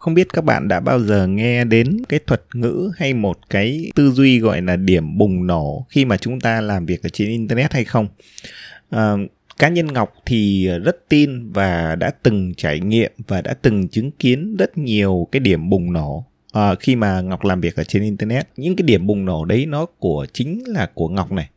Không biết các bạn đã bao giờ nghe đến cái thuật ngữ hay một cái tư duy gọi là điểm bùng nổ khi mà chúng ta làm việc ở trên internet hay không? À, cá nhân Ngọc thì rất tin và đã từng trải nghiệm và đã từng chứng kiến rất nhiều cái điểm bùng nổ à, khi mà Ngọc làm việc ở trên internet. Những cái điểm bùng nổ đấy nó của chính là của Ngọc này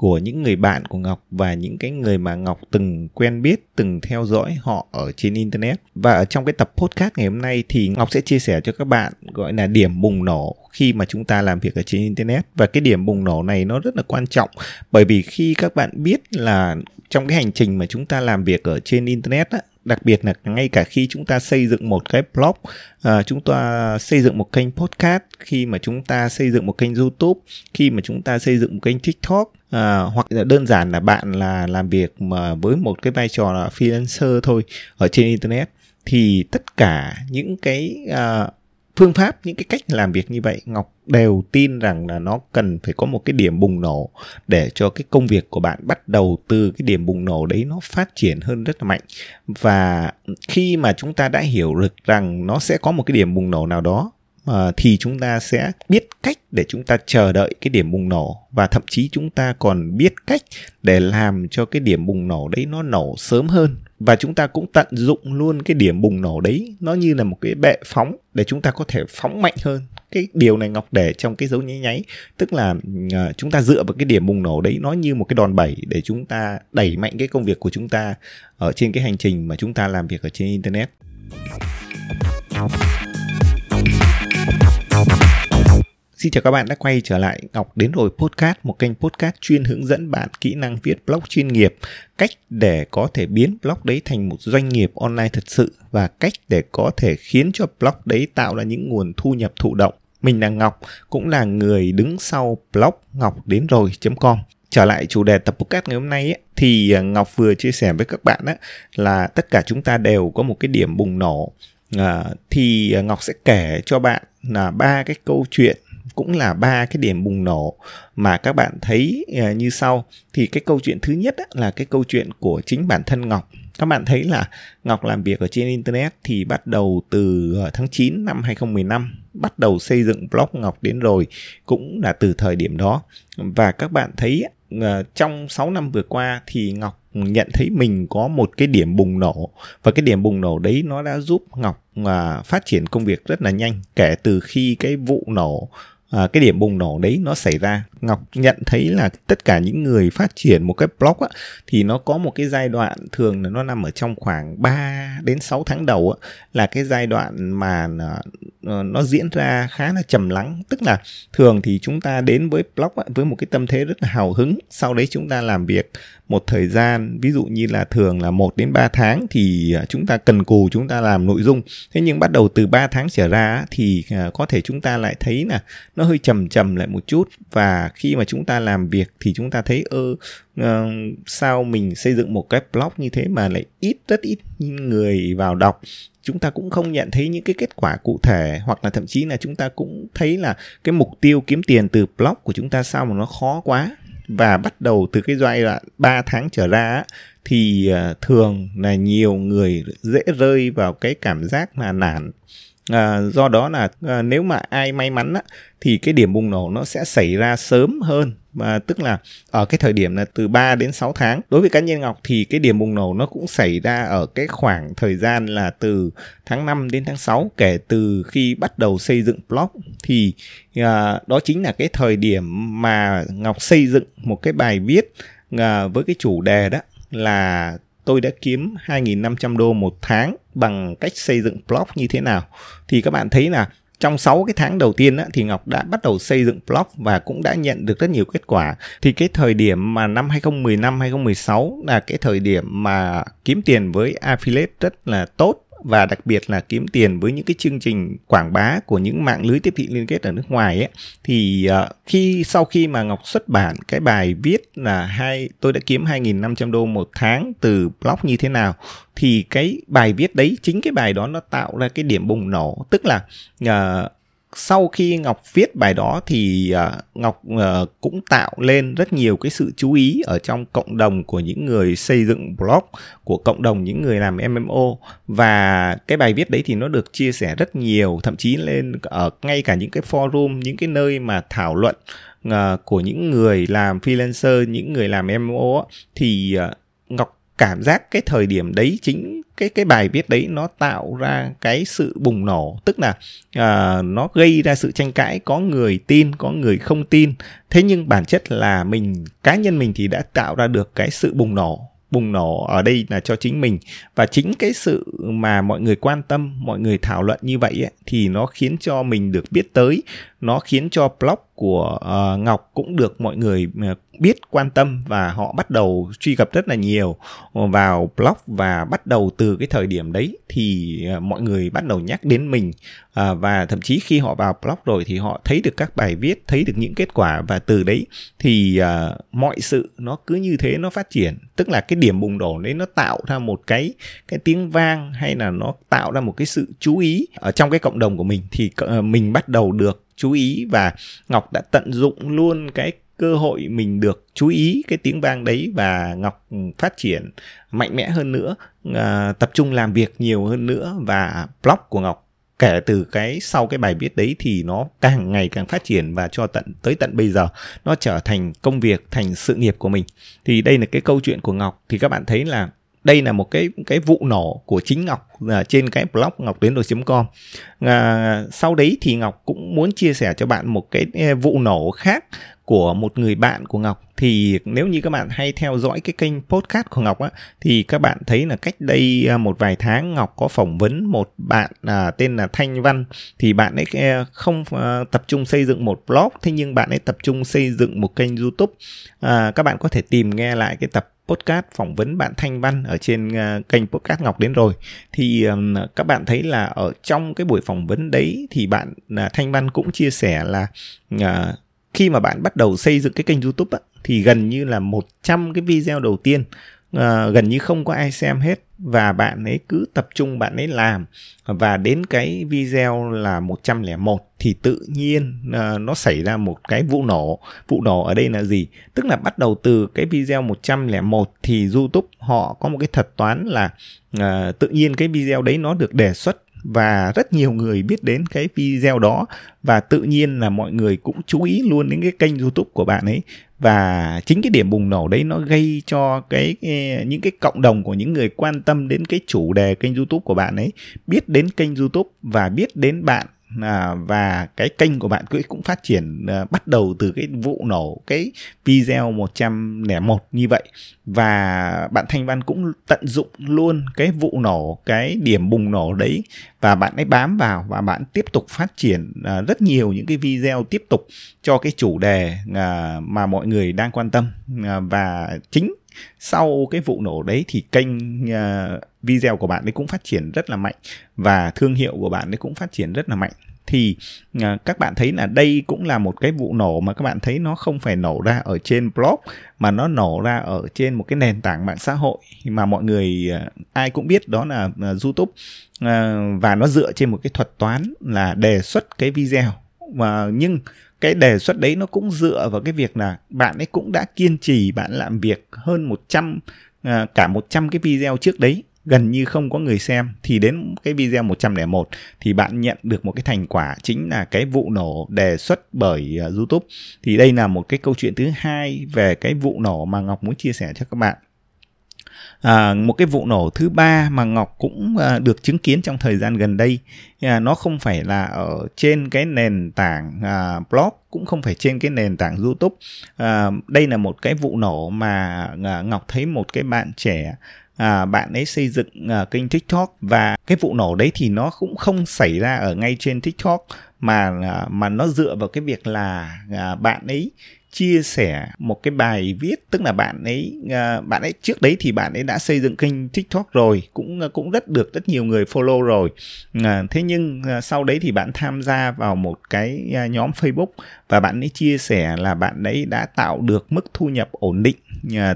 của những người bạn của Ngọc và những cái người mà Ngọc từng quen biết, từng theo dõi họ ở trên internet. Và ở trong cái tập podcast ngày hôm nay thì Ngọc sẽ chia sẻ cho các bạn gọi là điểm bùng nổ khi mà chúng ta làm việc ở trên internet và cái điểm bùng nổ này nó rất là quan trọng bởi vì khi các bạn biết là trong cái hành trình mà chúng ta làm việc ở trên internet á, đặc biệt là ngay cả khi chúng ta xây dựng một cái blog à, chúng ta xây dựng một kênh podcast khi mà chúng ta xây dựng một kênh youtube khi mà chúng ta xây dựng một kênh tiktok à, hoặc là đơn giản là bạn là làm việc mà với một cái vai trò là freelancer thôi ở trên internet thì tất cả những cái à, phương pháp, những cái cách làm việc như vậy, ngọc đều tin rằng là nó cần phải có một cái điểm bùng nổ để cho cái công việc của bạn bắt đầu từ cái điểm bùng nổ đấy nó phát triển hơn rất là mạnh. Và khi mà chúng ta đã hiểu được rằng nó sẽ có một cái điểm bùng nổ nào đó thì chúng ta sẽ biết cách để chúng ta chờ đợi cái điểm bùng nổ. Và thậm chí chúng ta còn biết cách để làm cho cái điểm bùng nổ đấy nó nổ sớm hơn và chúng ta cũng tận dụng luôn cái điểm bùng nổ đấy. Nó như là một cái bệ phóng để chúng ta có thể phóng mạnh hơn. Cái điều này ngọc để trong cái dấu nháy nháy. Tức là uh, chúng ta dựa vào cái điểm bùng nổ đấy nó như một cái đòn bẩy để chúng ta đẩy mạnh cái công việc của chúng ta ở trên cái hành trình mà chúng ta làm việc ở trên internet. Xin chào các bạn đã quay trở lại Ngọc đến rồi podcast, một kênh podcast chuyên hướng dẫn bạn kỹ năng viết blog chuyên nghiệp, cách để có thể biến blog đấy thành một doanh nghiệp online thật sự và cách để có thể khiến cho blog đấy tạo ra những nguồn thu nhập thụ động. Mình là Ngọc, cũng là người đứng sau blog ngọc đến rồi.com. Trở lại chủ đề tập podcast ngày hôm nay ấy, thì à, Ngọc vừa chia sẻ với các bạn ấy, là tất cả chúng ta đều có một cái điểm bùng nổ à, thì à, Ngọc sẽ kể cho bạn là ba cái câu chuyện cũng là ba cái điểm bùng nổ mà các bạn thấy à, như sau. Thì cái câu chuyện thứ nhất là cái câu chuyện của chính bản thân Ngọc. Các bạn thấy là Ngọc làm việc ở trên internet thì bắt đầu từ ờ, tháng 9 năm 2015 bắt đầu xây dựng blog Ngọc đến rồi, cũng là từ thời điểm đó. Và các bạn thấy ờ, trong 6 năm vừa qua thì Ngọc nhận thấy mình có một cái điểm bùng nổ. Và cái điểm bùng nổ đấy nó đã giúp Ngọc à, phát triển công việc rất là nhanh, kể từ khi cái vụ nổ à, cái điểm bùng nổ đấy nó xảy ra. Ngọc nhận thấy là tất cả những người phát triển một cái blog á, thì nó có một cái giai đoạn thường là nó nằm ở trong khoảng 3 đến 6 tháng đầu á, là cái giai đoạn mà nó, nó diễn ra khá là trầm lắng. Tức là thường thì chúng ta đến với blog á, với một cái tâm thế rất là hào hứng. Sau đấy chúng ta làm việc một thời gian ví dụ như là thường là 1 đến 3 tháng thì à, chúng ta cần cù chúng ta làm nội dung. Thế nhưng bắt đầu từ 3 tháng trở ra thì à, có thể chúng ta lại thấy là nó hơi trầm trầm lại một chút. Và khi mà chúng ta làm việc thì chúng ta thấy ơ uh, sao mình xây dựng một cái blog như thế mà lại ít rất ít người vào đọc. Chúng ta cũng không nhận thấy những cái kết quả cụ thể hoặc là thậm chí là chúng ta cũng thấy là cái mục tiêu kiếm tiền từ blog của chúng ta sao mà nó khó quá. Và bắt đầu từ cái giai đoạn 3 tháng trở ra thì ờ, thường là nhiều người dễ rơi vào cái cảm giác là nản à, do đó là à, nếu mà ai may mắn á, thì cái điểm bùng nổ nó sẽ xảy ra sớm hơn. Và tức là ở cái thời điểm là từ 3 đến 6 tháng. Đối với cá nhân Ngọc thì cái điểm bùng nổ nó cũng xảy ra ở cái khoảng thời gian là từ tháng 5 đến tháng 6 kể từ khi bắt đầu xây dựng blog thì à, đó chính là cái thời điểm mà Ngọc xây dựng một cái bài viết à, với cái chủ đề đó là tôi đã kiếm 2.500 đô một tháng bằng cách xây dựng blog như thế nào thì các bạn thấy là trong 6 cái tháng đầu tiên á, thì Ngọc đã bắt đầu xây dựng blog và cũng đã nhận được rất nhiều kết quả. Thì cái thời điểm mà năm 2015 2016 là cái thời điểm mà kiếm tiền với affiliate rất là tốt và đặc biệt là kiếm tiền với những cái chương trình quảng bá của những mạng lưới tiếp thị liên kết ở nước ngoài ấy thì ờ, khi sau khi mà Ngọc xuất bản cái bài viết là hai tôi đã kiếm 2.500 đô một tháng từ blog như thế nào thì cái bài viết đấy chính cái bài đó nó tạo ra cái điểm bùng nổ. Tức là uh, sau khi Ngọc viết bài đó thì uh, Ngọc uh, cũng tạo lên rất nhiều cái sự chú ý ở trong cộng đồng của những người xây dựng blog, của cộng đồng những người làm MMO và cái bài viết đấy thì nó được chia sẻ rất nhiều, thậm chí lên ở ngay cả những cái forum, những cái nơi mà thảo luận uh, của những người làm freelancer, những người làm MMO thì uh, Ngọc cảm giác cái thời điểm đấy chính cái cái bài viết đấy nó tạo ra cái sự bùng nổ. Tức là uh, nó gây ra sự tranh cãi có người tin có người không tin. Thế nhưng bản chất là mình cá nhân mình thì đã tạo ra được cái sự bùng nổ bùng nổ ở đây là cho chính mình. Và chính cái sự mà mọi người quan tâm mọi người thảo luận như vậy ấy, thì nó khiến cho mình được biết tới nó khiến cho blog của uh, Ngọc cũng được mọi người ờ, biết quan tâm và họ bắt đầu truy cập rất là nhiều vào blog và bắt đầu từ cái thời điểm đấy thì uh, mọi người bắt đầu nhắc đến mình. Uh, và thậm chí khi họ vào blog rồi thì họ thấy được các bài viết thấy được những kết quả và từ đấy thì uh, mọi sự nó cứ như thế nó phát triển. Tức là cái điểm bùng nổ đấy nó tạo ra một cái cái tiếng vang hay là nó tạo ra một cái sự chú ý ở trong cái cộng đồng của mình. Thì uh, mình bắt đầu được chú ý và Ngọc đã tận dụng luôn cái cơ hội mình được chú ý cái tiếng vang đấy và Ngọc phát triển mạnh mẽ hơn nữa, à, tập trung làm việc nhiều hơn nữa và blog của Ngọc kể từ cái sau cái bài viết đấy thì nó càng ngày càng phát triển và cho tận tới tận bây giờ nó trở thành công việc thành sự nghiệp của mình. Thì đây là cái câu chuyện của Ngọc. Thì các bạn thấy là đây là một cái cái vụ nổ của chính Ngọc uh, trên cái blog ngọc tuyến com. Uh, sau đấy thì Ngọc cũng muốn chia sẻ cho bạn một cái uh, vụ nổ khác của một người bạn của Ngọc. Thì nếu như các bạn hay theo dõi cái kênh podcast của Ngọc á thì các bạn thấy là cách đây uh, một vài tháng Ngọc có phỏng vấn một bạn à, tên là Thanh Văn. Thì bạn ấy uh, không uh, tập trung xây dựng một blog thế nhưng bạn ấy tập trung xây dựng một kênh YouTube. À, các bạn có thể tìm nghe lại cái tập podcast phỏng vấn bạn Thanh Văn ở trên ờ, kênh podcast Ngọc đến rồi. Thì các bạn thấy là ở trong cái buổi phỏng vấn đấy thì bạn à, Thanh Văn cũng chia sẻ là ờ, khi mà bạn bắt đầu xây dựng cái kênh YouTube á, thì gần như là 100 cái video đầu tiên uh, gần như không có ai xem hết và bạn ấy cứ tập trung bạn ấy làm. Và đến cái video là 101 thì tự nhiên uh, nó xảy ra một cái vụ nổ. Vụ nổ ở đây là gì? Tức là bắt đầu từ cái video 101 thì YouTube họ có một cái thuật toán là uh, tự nhiên cái video đấy nó được đề xuất và rất nhiều người biết đến cái video đó. Và tự nhiên là mọi người cũng chú ý luôn đến cái kênh YouTube của bạn ấy. Và chính cái điểm bùng nổ đấy nó gây cho cái, những cái cộng đồng của những người quan tâm đến cái chủ đề kênh YouTube của bạn ấy biết đến kênh YouTube và biết đến bạn à, và cái kênh của bạn cũng phát triển à, bắt đầu từ cái vụ nổ cái video 101 như vậy. Và bạn Thanh Văn cũng tận dụng luôn cái vụ nổ cái điểm bùng nổ đấy và bạn ấy bám vào và bạn tiếp tục phát triển à, rất nhiều những cái video tiếp tục cho cái chủ đề à, mà mọi người đang quan tâm. À, và chính sau cái vụ nổ đấy thì kênh uh, video của bạn ấy cũng phát triển rất là mạnh và thương hiệu của bạn ấy cũng phát triển rất là mạnh. Thì uh, các bạn thấy là đây cũng là một cái vụ nổ mà các bạn thấy nó không phải nổ ra ở trên blog mà nó nổ ra ở trên một cái nền tảng mạng xã hội mà mọi người uh, ai cũng biết đó là uh, YouTube. Uh, và nó dựa trên một cái thuật toán là đề xuất cái video. Mà nhưng cái đề xuất đấy nó cũng dựa vào cái việc là bạn ấy cũng đã kiên trì bạn làm việc hơn 100 à, cả 100 cái video trước đấy gần như không có người xem. Thì đến cái video 101 thì bạn nhận được một cái thành quả chính là cái vụ nổ đề xuất bởi ờ, YouTube. Thì đây là một cái câu chuyện thứ hai về cái vụ nổ mà Ngọc muốn chia sẻ cho các bạn à, một cái vụ nổ thứ ba mà ngọc cũng à, được chứng kiến trong thời gian gần đây. À, nó không phải là ở trên cái nền tảng à, blog cũng không phải trên cái nền tảng youtube. À, đây là một cái vụ nổ mà à, ngọc thấy một cái bạn trẻ à, bạn ấy xây dựng à, kênh tiktok. Và cái vụ nổ đấy thì nó cũng không xảy ra ở ngay trên tiktok mà à, mà nó dựa vào cái việc là à, bạn ấy chia sẻ một cái bài viết, tức là bạn ấy à, bạn ấy, trước đấy thì bạn ấy đã xây dựng kênh tiktok rồi, cũng à, cũng rất được rất nhiều người follow rồi. À, thế nhưng sau đấy thì bạn tham gia vào một cái nhóm facebook và bạn ấy chia sẻ là bạn ấy đã tạo được mức thu nhập ổn định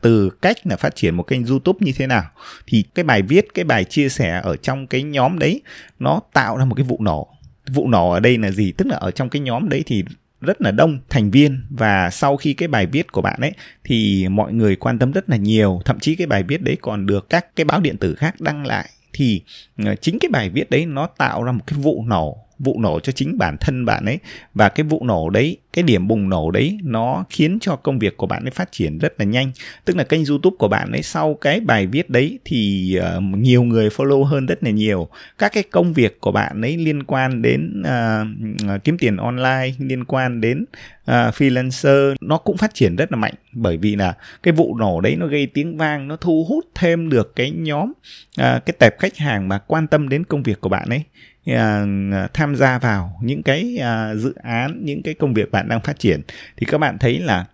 từ cách là phát triển một kênh youtube như thế nào. Thì cái bài viết, cái bài chia sẻ ở trong cái nhóm đấy, nó tạo ra một cái vụ nổ. Vụ nổ ở đây là gì? Tức là ở trong cái nhóm đấy thì rất là đông thành viên. Và sau khi cái bài viết của bạn ấy thì mọi người quan tâm rất là nhiều. Thậm chí cái bài viết đấy còn được các cái báo điện tử khác đăng lại. Thì ờ, chính cái bài viết đấy nó tạo ra một cái vụ nổ vụ nổ cho chính bản thân bạn ấy. Và cái vụ nổ đấy cái điểm bùng nổ đấy nó khiến cho công việc của bạn ấy phát triển rất là nhanh. Tức là kênh youtube của bạn ấy sau cái bài viết đấy thì uh, nhiều người follow hơn rất là nhiều. Các cái công việc của bạn ấy liên quan đến uh, kiếm tiền online liên quan đến uh, freelancer nó cũng phát triển rất là mạnh. Bởi vì là cái vụ nổ đấy nó gây tiếng vang nó thu hút thêm được cái nhóm uh, cái tệp khách hàng mà quan tâm đến công việc của bạn ấy. À, à, tham gia vào những cái à, dự án, những cái công việc bạn đang phát triển. Thì các bạn thấy là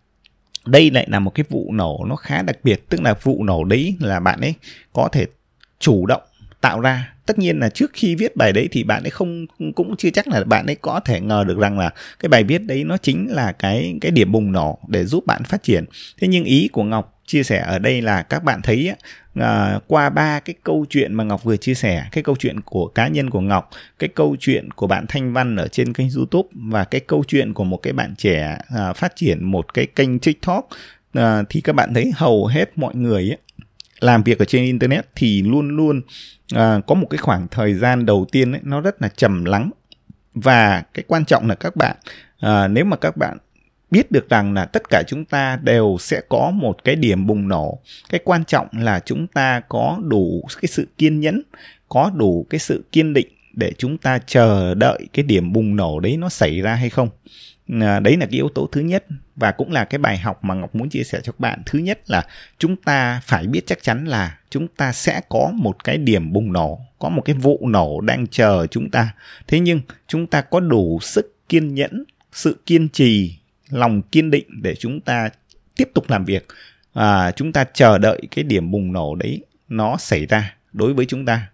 đây lại là một cái vụ nổ nó khá đặc biệt, tức là vụ nổ đấy là bạn ấy có thể chủ động tạo ra. Tất nhiên là trước khi viết bài đấy thì bạn ấy không, cũng chưa chắc là bạn ấy có thể ngờ được rằng là cái bài viết đấy nó chính là cái cái điểm bùng nổ để giúp bạn phát triển. Thế nhưng ý của ngọc chia sẻ ở đây là các bạn thấy à, qua ba cái câu chuyện mà ngọc vừa chia sẻ cái câu chuyện của cá nhân của ngọc cái câu chuyện của bạn thanh văn ở trên kênh youtube và cái câu chuyện của một cái bạn trẻ à, phát triển một cái kênh tiktok à, thì các bạn thấy hầu hết mọi người ấy, làm việc ở trên internet thì luôn luôn à, có một cái khoảng thời gian đầu tiên ấy, nó rất là trầm lắng. Và cái quan trọng là các bạn à, nếu mà các bạn biết được rằng là tất cả chúng ta đều sẽ có một cái điểm bùng nổ. Cái quan trọng là chúng ta có đủ cái sự kiên nhẫn, có đủ cái sự kiên định để chúng ta chờ đợi cái điểm bùng nổ đấy nó xảy ra hay không. À, đấy là cái yếu tố thứ nhất và cũng là cái bài học mà ngọc muốn chia sẻ cho các bạn. Thứ nhất là chúng ta phải biết chắc chắn là chúng ta sẽ có một cái điểm bùng nổ, có một cái vụ nổ đang chờ chúng ta. Thế nhưng chúng ta có đủ sức kiên nhẫn, sự kiên trì lòng kiên định để chúng ta tiếp tục làm việc à, chúng ta chờ đợi cái điểm bùng nổ đấy nó xảy ra đối với chúng ta.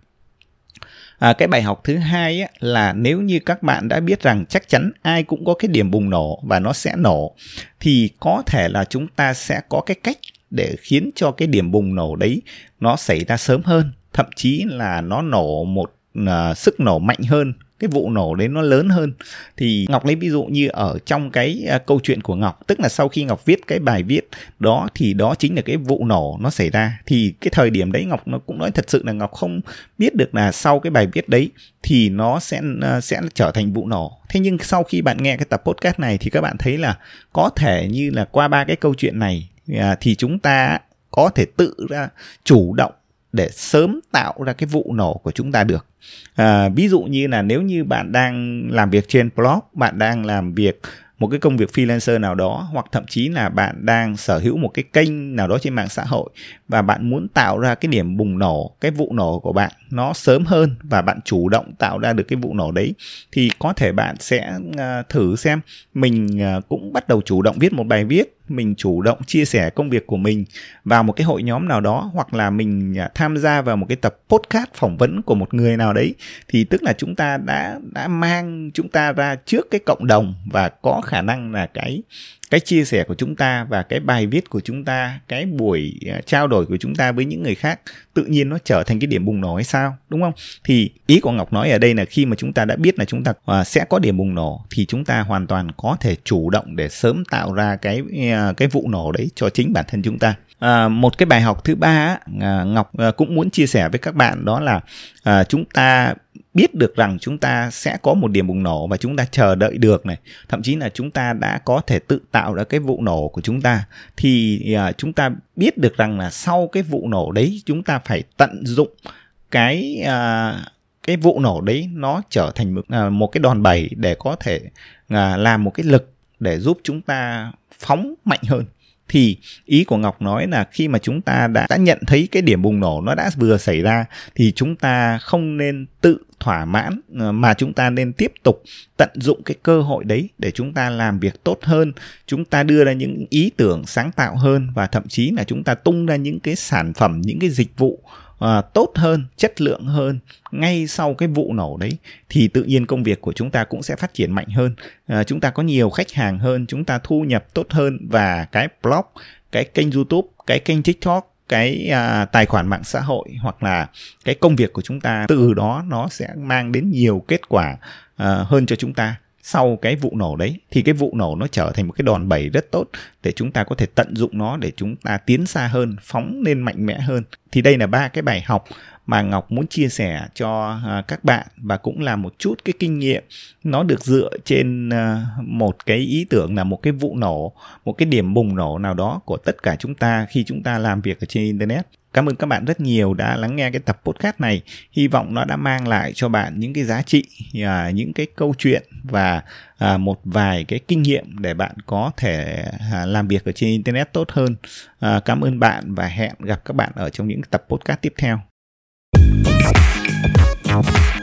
À, cái bài học thứ hai á, là nếu như các bạn đã biết rằng chắc chắn ai cũng có cái điểm bùng nổ và nó sẽ nổ thì có thể là chúng ta sẽ có cái cách để khiến cho cái điểm bùng nổ đấy nó xảy ra sớm hơn thậm chí là nó nổ một uh, sức nổ mạnh hơn cái vụ nổ đấy nó lớn hơn. Thì ngọc lấy ví dụ như ở trong cái uh, câu chuyện của ngọc tức là sau khi ngọc viết cái bài viết đó thì đó chính là cái vụ nổ nó xảy ra. Thì cái thời điểm đấy ngọc nó cũng nói thật sự là ngọc không biết được là sau cái bài viết đấy thì nó sẽ uh, sẽ trở thành vụ nổ. Thế nhưng sau khi bạn nghe cái tập podcast này thì các bạn thấy là có thể như là qua ba cái câu chuyện này uh, thì chúng ta có thể tự ra chủ động để sớm tạo ra cái vụ nổ của chúng ta được. À, ví dụ như là nếu như bạn đang làm việc trên blog bạn đang làm việc một cái công việc freelancer nào đó hoặc thậm chí là bạn đang sở hữu một cái kênh nào đó trên mạng xã hội và bạn muốn tạo ra cái điểm bùng nổ cái vụ nổ của bạn nó sớm hơn và bạn chủ động tạo ra được cái vụ nổ đấy thì có thể bạn sẽ à, thử xem mình à, cũng bắt đầu chủ động viết một bài viết mình chủ động chia sẻ công việc của mình vào một cái hội nhóm nào đó hoặc là mình à, tham gia vào một cái tập podcast phỏng vấn của một người nào đấy, thì tức là chúng ta đã đã mang chúng ta ra trước cái cộng đồng và có khả năng là cái cái chia sẻ của chúng ta và cái bài viết của chúng ta, cái buổi à, trao đổi của chúng ta với những người khác, tự nhiên nó trở thành cái điểm bùng nổ hay sao, đúng không? Thì ý của ngọc nói ở đây là khi mà chúng ta đã biết là chúng ta à, sẽ có điểm bùng nổ, thì chúng ta hoàn toàn có thể chủ động để sớm tạo ra cái à, cái vụ nổ đấy cho chính bản thân chúng ta. À, một cái bài học thứ ba à, ngọc à, cũng muốn chia sẻ với các bạn đó là à, chúng ta biết được rằng chúng ta sẽ có một điểm bùng nổ và chúng ta chờ đợi được này. Thậm chí là chúng ta đã có thể tự tạo ra cái vụ nổ của chúng ta. Thì à, chúng ta biết được rằng là sau cái vụ nổ đấy chúng ta phải tận dụng cái à, cái vụ nổ đấy nó trở thành một, à, một cái đòn bẩy để có thể à, làm một cái lực để giúp chúng ta phóng mạnh hơn thì ý của ngọc nói là khi mà chúng ta đã đã nhận thấy cái điểm bùng nổ nó đã vừa xảy ra, thì chúng ta không nên tự thỏa mãn ờ, mà chúng ta nên tiếp tục tận dụng cái cơ hội đấy để chúng ta làm việc tốt hơn, chúng ta đưa ra những ý tưởng sáng tạo hơn và thậm chí là chúng ta tung ra những cái sản phẩm, những cái dịch vụ à, tốt hơn chất lượng hơn ngay sau cái vụ nổ đấy thì tự nhiên công việc của chúng ta cũng sẽ phát triển mạnh hơn. À, chúng ta có nhiều khách hàng hơn chúng ta thu nhập tốt hơn và cái blog cái kênh youtube cái kênh tiktok cái à, tài khoản mạng xã hội hoặc là cái công việc của chúng ta từ đó nó sẽ mang đến nhiều kết quả à, hơn cho chúng ta sau cái vụ nổ đấy thì cái vụ nổ nó trở thành một cái đòn bẩy rất tốt để chúng ta có thể tận dụng nó để chúng ta tiến xa hơn phóng lên mạnh mẽ hơn thì đây là ba cái bài học mà Ngọc muốn chia sẻ cho à, các bạn và cũng là một chút cái kinh nghiệm nó được dựa trên à, một cái ý tưởng là một cái vụ nổ, một cái điểm bùng nổ nào đó của tất cả chúng ta khi chúng ta làm việc ở trên internet. Cảm ơn các bạn rất nhiều đã lắng nghe cái tập podcast này. Hy vọng nó đã mang lại cho bạn những cái giá trị, à, những cái câu chuyện và à, một vài cái kinh nghiệm để bạn có thể à, làm việc ở trên internet tốt hơn. Cảm ơn bạn và hẹn gặp các bạn ở trong những tập podcast tiếp theo. Thank you.